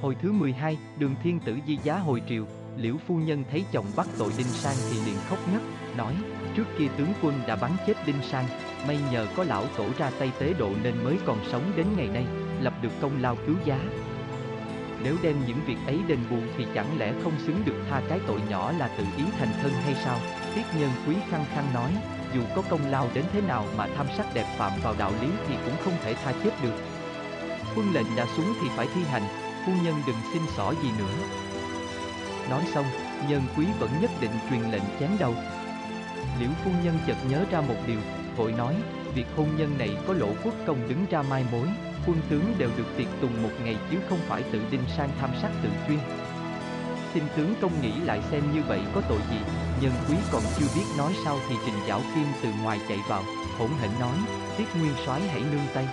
Hồi thứ 12, đường thiên tử di giá hồi triều, liễu phu nhân thấy chồng bắt tội Đinh Sang thì liền khóc ngất, nói, trước kia tướng quân đã bắn chết Đinh Sang, may nhờ có lão tổ ra tay tế độ nên mới còn sống đến ngày nay, lập được công lao cứu giá. Nếu đem những việc ấy đền bù thì chẳng lẽ không xứng được tha cái tội nhỏ là tự ý thành thân hay sao? Tiết nhân quý khăng khăng nói, dù có công lao đến thế nào mà tham sắc đẹp phạm vào đạo lý thì cũng không thể tha chết được. Quân lệnh đã xuống thì phải thi hành, phu nhân đừng xin xỏ gì nữa. Nói xong, nhân quý vẫn nhất định truyền lệnh chém đầu. Liễu phu nhân chợt nhớ ra một điều, vội nói, việc hôn nhân này có lỗ quốc công đứng ra mai mối, quân tướng đều được tiệc tùng một ngày chứ không phải tự đinh sang tham sắc tự chuyên. Xin tướng công nghĩ lại xem như vậy có tội gì, nhân quý còn chưa biết nói sao thì trình giảo kim từ ngoài chạy vào, hỗn hển nói, tiết nguyên soái hãy nương tay.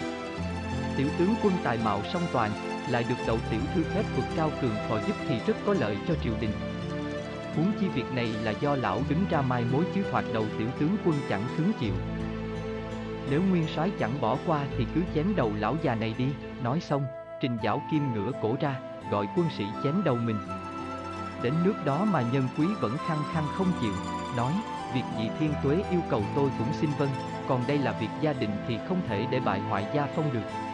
Tiểu tướng quân tài mạo song toàn, lại được đậu tiểu thư phép vực cao cường phò giúp thì rất có lợi cho triều đình. Huống chi việc này là do lão đứng ra mai mối chứ hoạt đầu tiểu tướng quân chẳng cứng chịu. Nếu nguyên soái chẳng bỏ qua thì cứ chém đầu lão già này đi, nói xong, trình giảo kim ngửa cổ ra, gọi quân sĩ chém đầu mình. Đến nước đó mà nhân quý vẫn khăng khăng không chịu, nói, việc gì thiên tuế yêu cầu tôi cũng xin vâng, còn đây là việc gia đình thì không thể để bại hoại gia phong được.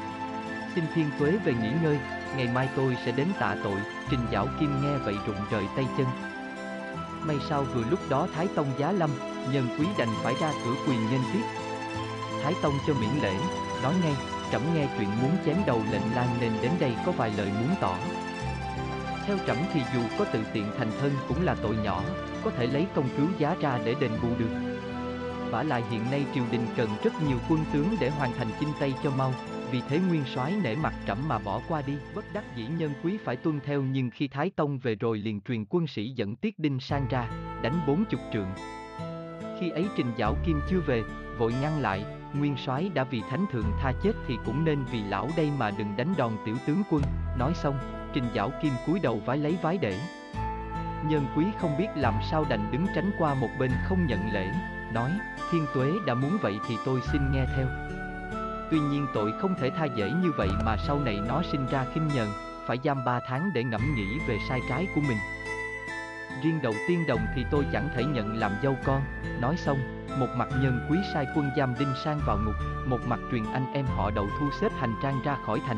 Xin thiên tuế về nghỉ ngơi, ngày mai tôi sẽ đến tạ tội, trình giảo kim nghe vậy rụng rời tay chân. May sao vừa lúc đó Thái Tông giá lâm, nhân quý đành phải ra cửa quyền nhân tiếp. Thái Tông cho miễn lễ, nói ngay, trẫm nghe chuyện muốn chém đầu lệnh lan nên đến đây có vài lời muốn tỏ. Theo trẫm thì dù có tự tiện thành thân cũng là tội nhỏ, có thể lấy công cứu giá ra để đền bù được. Vả lại hiện nay triều đình cần rất nhiều quân tướng để hoàn thành chinh Tây cho mau, vì thế nguyên soái nể mặt trẫm mà bỏ qua đi, bất đắc dĩ nhân quý phải tuân theo nhưng khi Thái Tông về rồi liền truyền quân sĩ dẫn Tiết Đinh sang ra, đánh bốn chục trượng. Khi ấy Trình Giảo Kim chưa về, vội ngăn lại, nguyên soái đã vì thánh thượng tha chết thì cũng nên vì lão đây mà đừng đánh đòn tiểu tướng quân, nói xong, Trình Giảo Kim cúi đầu vái lấy vái để. Nhân quý không biết làm sao đành đứng tránh qua một bên không nhận lễ, nói, thiên tuế đã muốn vậy thì tôi xin nghe theo. Tuy nhiên tội không thể tha dễ như vậy mà sau này nó sinh ra khinh nhờn, phải giam 3 tháng để ngẫm nghĩ về sai trái của mình. Riêng đầu tiên đồng thì tôi chẳng thể nhận làm dâu con, nói xong, một mặt nhân quý sai quân giam đinh sang vào ngục, một mặt truyền anh em họ đậu thu xếp hành trang ra khỏi thành.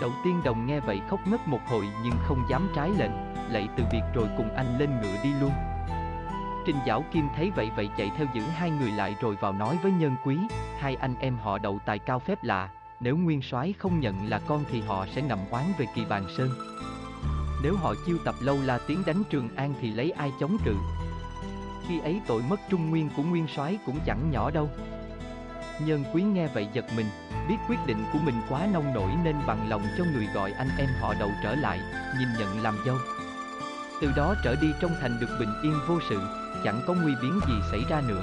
Đậu tiên đồng nghe vậy khóc ngất một hồi nhưng không dám trái lệnh, lạy từ việc rồi cùng anh lên ngựa đi luôn. Trình Giảo Kim thấy vậy vậy chạy theo giữ hai người lại rồi vào nói với nhân quý, hai anh em họ đậu tài cao phép lạ, nếu nguyên soái không nhận là con thì họ sẽ nằm oán về kỳ bàn sơn. Nếu họ chiêu tập lâu la tiến đánh Trường An thì lấy ai chống cự? Khi ấy tội mất trung nguyên của nguyên soái cũng chẳng nhỏ đâu. Nhân quý nghe vậy giật mình, biết quyết định của mình quá nông nổi nên bằng lòng cho người gọi anh em họ đậu trở lại, nhìn nhận làm dâu. Từ đó trở đi trong thành được bình yên vô sự, chẳng có nguy biến gì xảy ra nữa.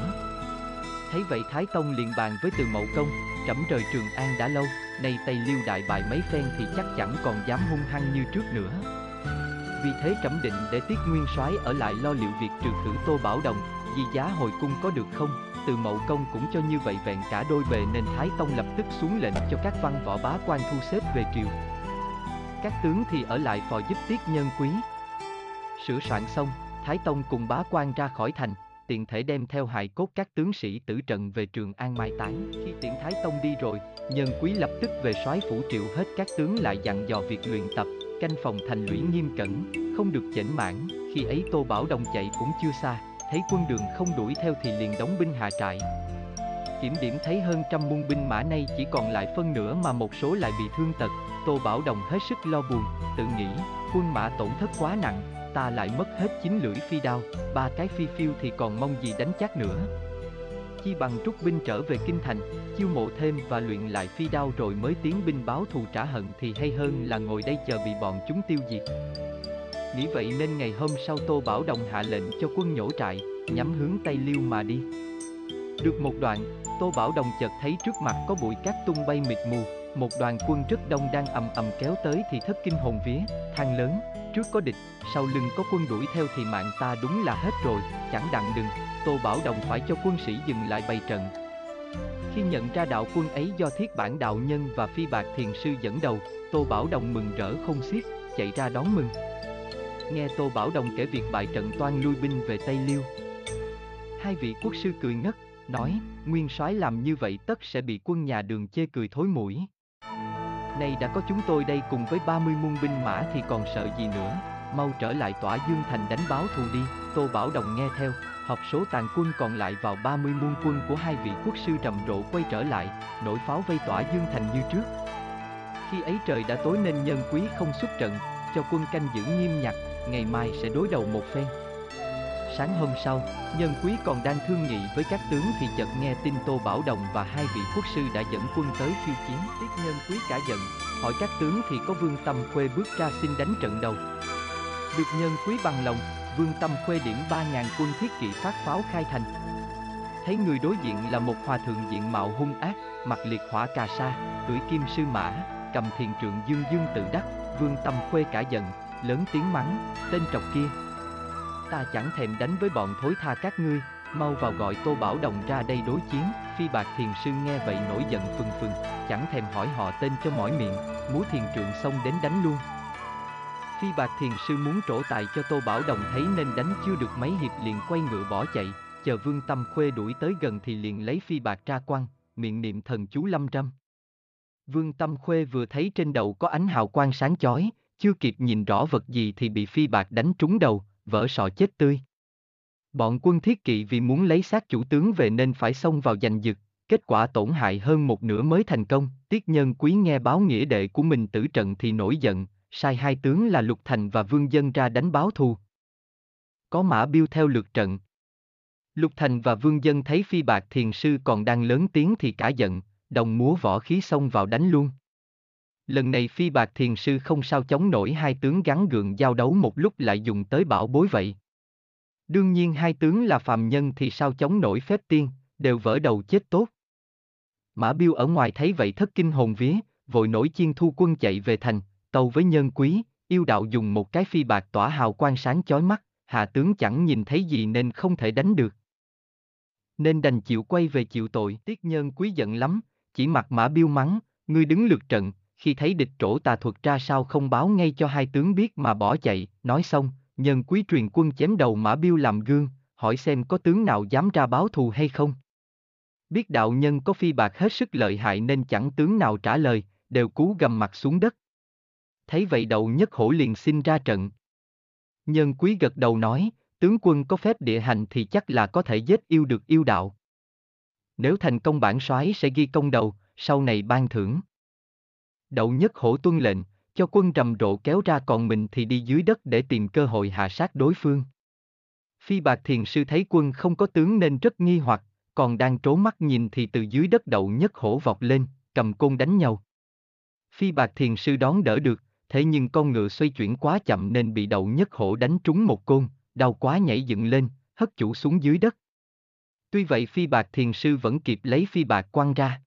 Thấy vậy Thái Tông liền bàn với Từ Mậu Công, trẫm rời Trường An đã lâu, nay Tây Liêu đại bại mấy phen thì chắc chẳng còn dám hung hăng như trước nữa. Vì thế trẫm định để Tiết Nguyên Soái ở lại lo liệu việc trừ khử Tô Bảo Đồng, di giá hồi cung có được không? Từ Mậu Công cũng cho như vậy vẹn cả đôi bề nên Thái Tông lập tức xuống lệnh cho các văn võ bá quan thu xếp về triều. Các tướng thì ở lại phò giúp Tiết Nhân Quý. Sửa soạn xong, Thái Tông cùng bá quan ra khỏi thành, tiện thể đem theo hài cốt các tướng sĩ tử trận về trường An mai táng. Khi tiện Thái Tông đi rồi, nhân quý lập tức về soái phủ triệu hết các tướng lại dặn dò việc luyện tập, canh phòng thành lũy nghiêm cẩn, không được chểnh mãn. Khi ấy Tô Bảo Đồng chạy cũng chưa xa, thấy quân đường không đuổi theo thì liền đóng binh hạ trại. Kiểm điểm thấy hơn trăm muôn binh mã nay chỉ còn lại phân nửa mà một số lại bị thương tật, Tô Bảo Đồng hết sức lo buồn, tự nghĩ, quân mã tổn thất quá nặng, ta lại mất hết chín lưỡi phi đao, ba cái phi phiêu thì còn mong gì đánh chắc nữa. Chi bằng rút binh trở về kinh thành, chiêu mộ thêm và luyện lại phi đao rồi mới tiến binh báo thù trả hận thì hay hơn là ngồi đây chờ bị bọn chúng tiêu diệt. Nghĩ vậy nên ngày hôm sau Tô Bảo Đồng hạ lệnh cho quân nhổ trại, nhắm hướng Tây Liêu mà đi. Được một đoạn, Tô Bảo Đồng chợt thấy trước mặt có bụi cát tung bay mịt mù, một đoàn quân rất đông đang ầm ầm kéo tới thì thất kinh hồn vía, than lớn, trước có địch, sau lưng có quân đuổi theo thì mạng ta đúng là hết rồi, chẳng đặng đừng, Tô Bảo Đồng phải cho quân sĩ dừng lại bày trận. Khi nhận ra đạo quân ấy do thiết bản đạo nhân và phi bạc thiền sư dẫn đầu, Tô Bảo Đồng mừng rỡ không xiết, chạy ra đón mừng. Nghe Tô Bảo Đồng kể việc bại trận toan lui binh về Tây Liêu. Hai vị quốc sư cười ngất, nói, nguyên soái làm như vậy tất sẽ bị quân nhà đường chê cười thối mũi. Nay đã có chúng tôi đây cùng với 30 muôn binh mã thì còn sợ gì nữa, mau trở lại tỏa Dương Thành đánh báo thù đi, Tô Bảo Đồng nghe theo, họp số tàn quân còn lại vào 30 muôn quân của hai vị quốc sư trầm rộ quay trở lại, nổi pháo vây tỏa Dương Thành như trước. Khi ấy trời đã tối nên nhân quý không xuất trận, cho quân canh giữ nghiêm nhặt, ngày mai sẽ đối đầu một phen. Sáng hôm sau, nhân quý còn đang thương nghị với các tướng thì chợt nghe tin Tô Bảo Đồng và hai vị quốc sư đã dẫn quân tới khiêu chiến. Tiết nhân quý cả giận, hỏi các tướng thì có Vương Tâm Khuê bước ra xin đánh trận đầu. Được nhân quý bằng lòng, Vương Tâm Khuê điểm 3.000 quân thiết kỵ phát pháo khai thành. Thấy người đối diện là một hòa thượng diện mạo hung ác, mặt liệt hỏa cà sa, tuổi kim sư mã, cầm thiền trượng dương dương tự đắc, Vương Tâm Khuê cả giận, lớn tiếng mắng, tên trọc kia. Ta chẳng thèm đánh với bọn thối tha các ngươi, mau vào gọi Tô Bảo Đồng ra đây đối chiến, phi bạc thiền sư nghe vậy nổi giận phừng phừng, chẳng thèm hỏi họ tên cho mỏi miệng, múa thiền trượng xông đến đánh luôn. Phi bạc thiền sư muốn trổ tài cho Tô Bảo Đồng thấy nên đánh chưa được mấy hiệp liền quay ngựa bỏ chạy, chờ Vương Tâm Khuê đuổi tới gần thì liền lấy phi bạc ra quăng, miệng niệm thần chú lâm trăm. Vương Tâm Khuê vừa thấy trên đầu có ánh hào quang sáng chói, chưa kịp nhìn rõ vật gì thì bị phi bạc đánh trúng đầu, vỡ sọ chết tươi. Bọn quân thiết kỵ vì muốn lấy xác chủ tướng về nên phải xông vào giành giật, kết quả tổn hại hơn một nửa mới thành công. Tiết nhân quý nghe báo nghĩa đệ của mình tử trận thì nổi giận, sai hai tướng là Lục Thành và Vương Dân ra đánh báo thù. Có mã biêu theo lượt trận. Lục Thành và Vương Dân thấy phi bạc thiền sư còn đang lớn tiếng thì cả giận, đồng múa võ khí xông vào đánh luôn. Lần này phi bạc thiền sư không sao chống nổi hai tướng gắn gượng giao đấu một lúc lại dùng tới bảo bối vậy. Đương nhiên hai tướng là phàm nhân thì sao chống nổi phép tiên, đều vỡ đầu chết tốt. Mã Biêu ở ngoài thấy vậy thất kinh hồn vía, vội nổi chiên thu quân chạy về thành, tàu với nhân quý, yêu đạo dùng một cái phi bạc tỏa hào quang sáng chói mắt, hạ tướng chẳng nhìn thấy gì nên không thể đánh được. Nên đành chịu quay về chịu tội, tiết nhân quý giận lắm, chỉ mặt mã biêu mắng, ngươi đứng lượt trận, khi thấy địch trổ tà thuật ra sao không báo ngay cho hai tướng biết mà bỏ chạy, nói xong, nhân quý truyền quân chém đầu mã biêu làm gương, hỏi xem có tướng nào dám ra báo thù hay không. Biết đạo nhân có phi bạc hết sức lợi hại nên chẳng tướng nào trả lời, đều cú gầm mặt xuống đất. Thấy vậy đầu nhất hổ liền xin ra trận. Nhân quý gật đầu nói, tướng quân có phép địa hành thì chắc là có thể giết yêu được yêu đạo. Nếu thành công bản soái sẽ ghi công đầu, sau này ban thưởng. Đậu nhất hổ tuân lệnh, cho quân rầm rộ kéo ra còn mình thì đi dưới đất để tìm cơ hội hạ sát đối phương. Phi bạc thiền sư thấy quân không có tướng nên rất nghi hoặc, còn đang trố mắt nhìn thì từ dưới đất đậu nhất hổ vọt lên, cầm côn đánh nhau. Phi bạc thiền sư đón đỡ được, thế nhưng con ngựa xoay chuyển quá chậm nên bị đậu nhất hổ đánh trúng một côn, đau quá nhảy dựng lên, hất chủ xuống dưới đất. Tuy vậy phi bạc thiền sư vẫn kịp lấy phi bạc quăng ra.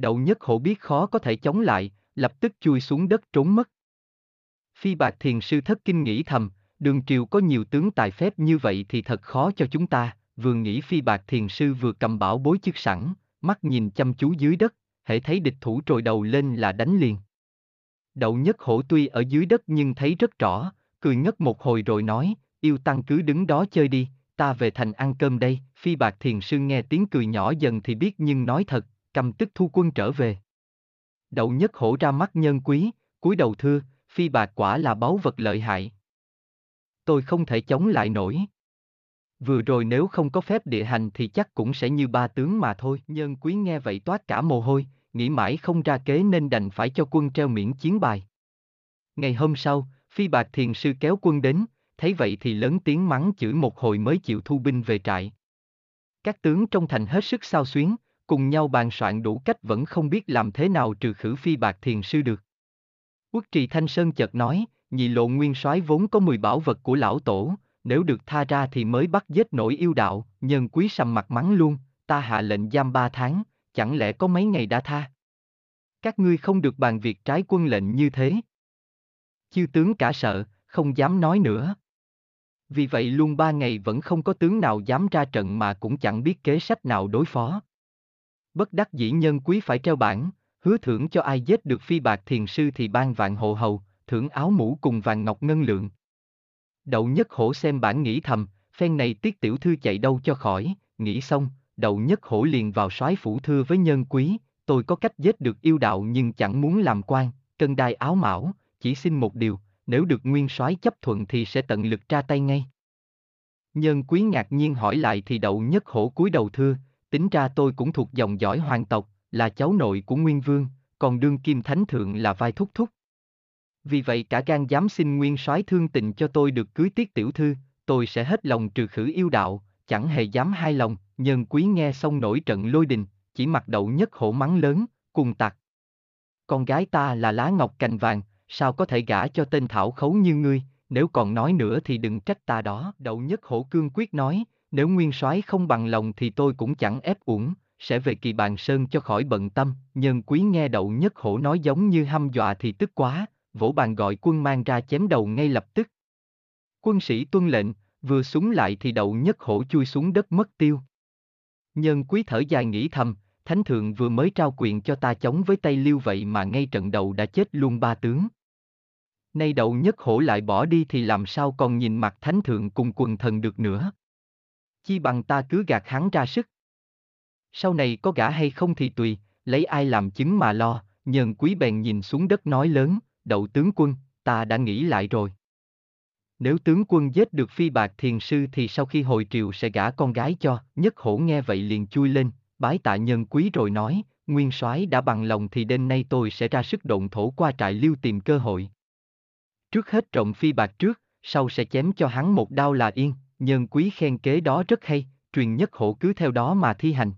Đậu nhất hổ biết khó có thể chống lại, lập tức chui xuống đất trốn mất. Phi bạc thiền sư thất kinh nghĩ thầm, đường triều có nhiều tướng tài phép như vậy thì thật khó cho chúng ta, vừa nghĩ phi bạc thiền sư vừa cầm bảo bối chức sẵn, mắt nhìn chăm chú dưới đất, hễ thấy địch thủ trồi đầu lên là đánh liền. Đậu nhất hổ tuy ở dưới đất nhưng thấy rất rõ, cười ngất một hồi rồi nói, yêu tăng cứ đứng đó chơi đi, ta về thành ăn cơm đây, phi bạc thiền sư nghe tiếng cười nhỏ dần thì biết nhưng nói thật, cầm tức thu quân trở về. Đậu nhất hổ ra mắt nhân quý, cúi đầu thưa, phi bạc quả là báu vật lợi hại. Tôi không thể chống lại nổi. Vừa rồi nếu không có phép địa hành thì chắc cũng sẽ như ba tướng mà thôi. Nhân quý nghe vậy toát cả mồ hôi, nghĩ mãi không ra kế nên đành phải cho quân treo miễn chiến bài. Ngày hôm sau, phi bạc thiền sư kéo quân đến, thấy vậy thì lớn tiếng mắng chửi một hồi mới chịu thu binh về trại. Các tướng trong thành hết sức sao xuyến, cùng nhau bàn soạn đủ cách vẫn không biết làm thế nào trừ khử phi bạc thiền sư được. Quốc trì Thanh Sơn chợt nói, nhị lộ nguyên soái vốn có 10 bảo vật của lão tổ, nếu được tha ra thì mới bắt giết nổi yêu đạo, nhân quý sầm mặt mắng luôn, ta hạ lệnh giam ba tháng, chẳng lẽ có mấy ngày đã tha? Các ngươi không được bàn việc trái quân lệnh như thế. Chư tướng cả sợ, không dám nói nữa. Vì vậy luôn ba ngày vẫn không có tướng nào dám ra trận mà cũng chẳng biết kế sách nào đối phó. Bất đắc dĩ nhân quý phải treo bản, hứa thưởng cho ai giết được phi bạc thiền sư thì ban vạn hộ hầu, thưởng áo mũ cùng vàng ngọc ngân lượng. Đậu nhất hổ xem bản nghĩ thầm, phen này tiết tiểu thư chạy đâu cho khỏi, nghĩ xong, đậu nhất hổ liền vào soái phủ thưa với nhân quý, tôi có cách giết được yêu đạo nhưng chẳng muốn làm quan, cân đai áo mão, chỉ xin một điều, nếu được nguyên soái chấp thuận thì sẽ tận lực ra tay ngay. Nhân quý ngạc nhiên hỏi lại thì đậu nhất hổ cúi đầu thưa, tính ra tôi cũng thuộc dòng dõi hoàng tộc, là cháu nội của Nguyên Vương, còn đương kim thánh thượng là vai thúc thúc. Vì vậy cả gan dám xin nguyên soái thương tình cho tôi được cưới tiết tiểu thư, tôi sẽ hết lòng trừ khử yêu đạo, chẳng hề dám hai lòng, nhân quý nghe xong nổi trận lôi đình, chỉ mặc đậu nhất hổ mắng lớn, cùng tặc. Con gái ta là lá ngọc cành vàng, sao có thể gả cho tên thảo khấu như ngươi, nếu còn nói nữa thì đừng trách ta đó. Đậu nhất hổ cương quyết nói, nếu nguyên soái không bằng lòng thì tôi cũng chẳng ép uổng, sẽ về kỳ bàn sơn cho khỏi bận tâm. Nhân quý nghe đậu nhất hổ nói giống như hăm dọa thì tức quá, vỗ bàn gọi quân mang ra chém đầu ngay lập tức. Quân sĩ tuân lệnh, vừa súng lại thì đậu nhất hổ chui xuống đất mất tiêu. Nhân quý thở dài nghĩ thầm, Thánh thượng vừa mới trao quyền cho ta chống với Tây Liêu vậy mà ngay trận đầu đã chết luôn ba tướng. Nay đậu nhất hổ lại bỏ đi thì làm sao còn nhìn mặt thánh thượng cùng quần thần được nữa. Chi bằng ta cứ gạt hắn ra sức. Sau này có gã hay không thì tùy, lấy ai làm chứng mà lo, nhân quý bèn nhìn xuống đất nói lớn, đậu tướng quân, ta đã nghĩ lại rồi. Nếu tướng quân giết được phi bạc thiền sư thì sau khi hồi triều sẽ gả con gái cho, nhất hổ nghe vậy liền chui lên, bái tạ nhân quý rồi nói, nguyên soái đã bằng lòng thì đêm nay tôi sẽ ra sức động thổ qua trại lưu tìm cơ hội. Trước hết trộm phi bạc trước, sau sẽ chém cho hắn một đao là yên, nhân quý khen kế đó rất hay, truyền nhất hổ cứ theo đó mà thi hành.